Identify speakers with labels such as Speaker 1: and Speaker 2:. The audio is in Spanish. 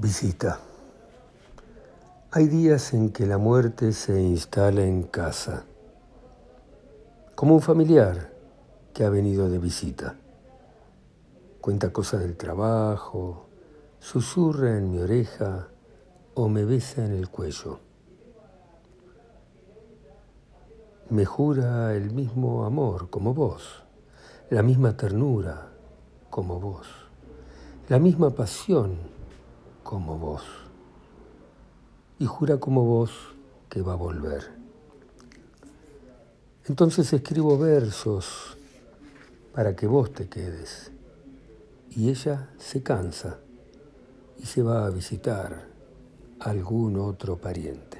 Speaker 1: Visita. Hay días en que la muerte se instala en casa, como un familiar que ha venido de visita. Cuenta cosas del trabajo, susurra en mi oreja o me besa en el cuello. Me jura el mismo amor como vos, la misma ternura como vos, la misma pasión como vos. Y jura como vos que va a volver. Entonces escribo versos para que vos te quedes. Y ella se cansa y se va a visitar algún otro pariente.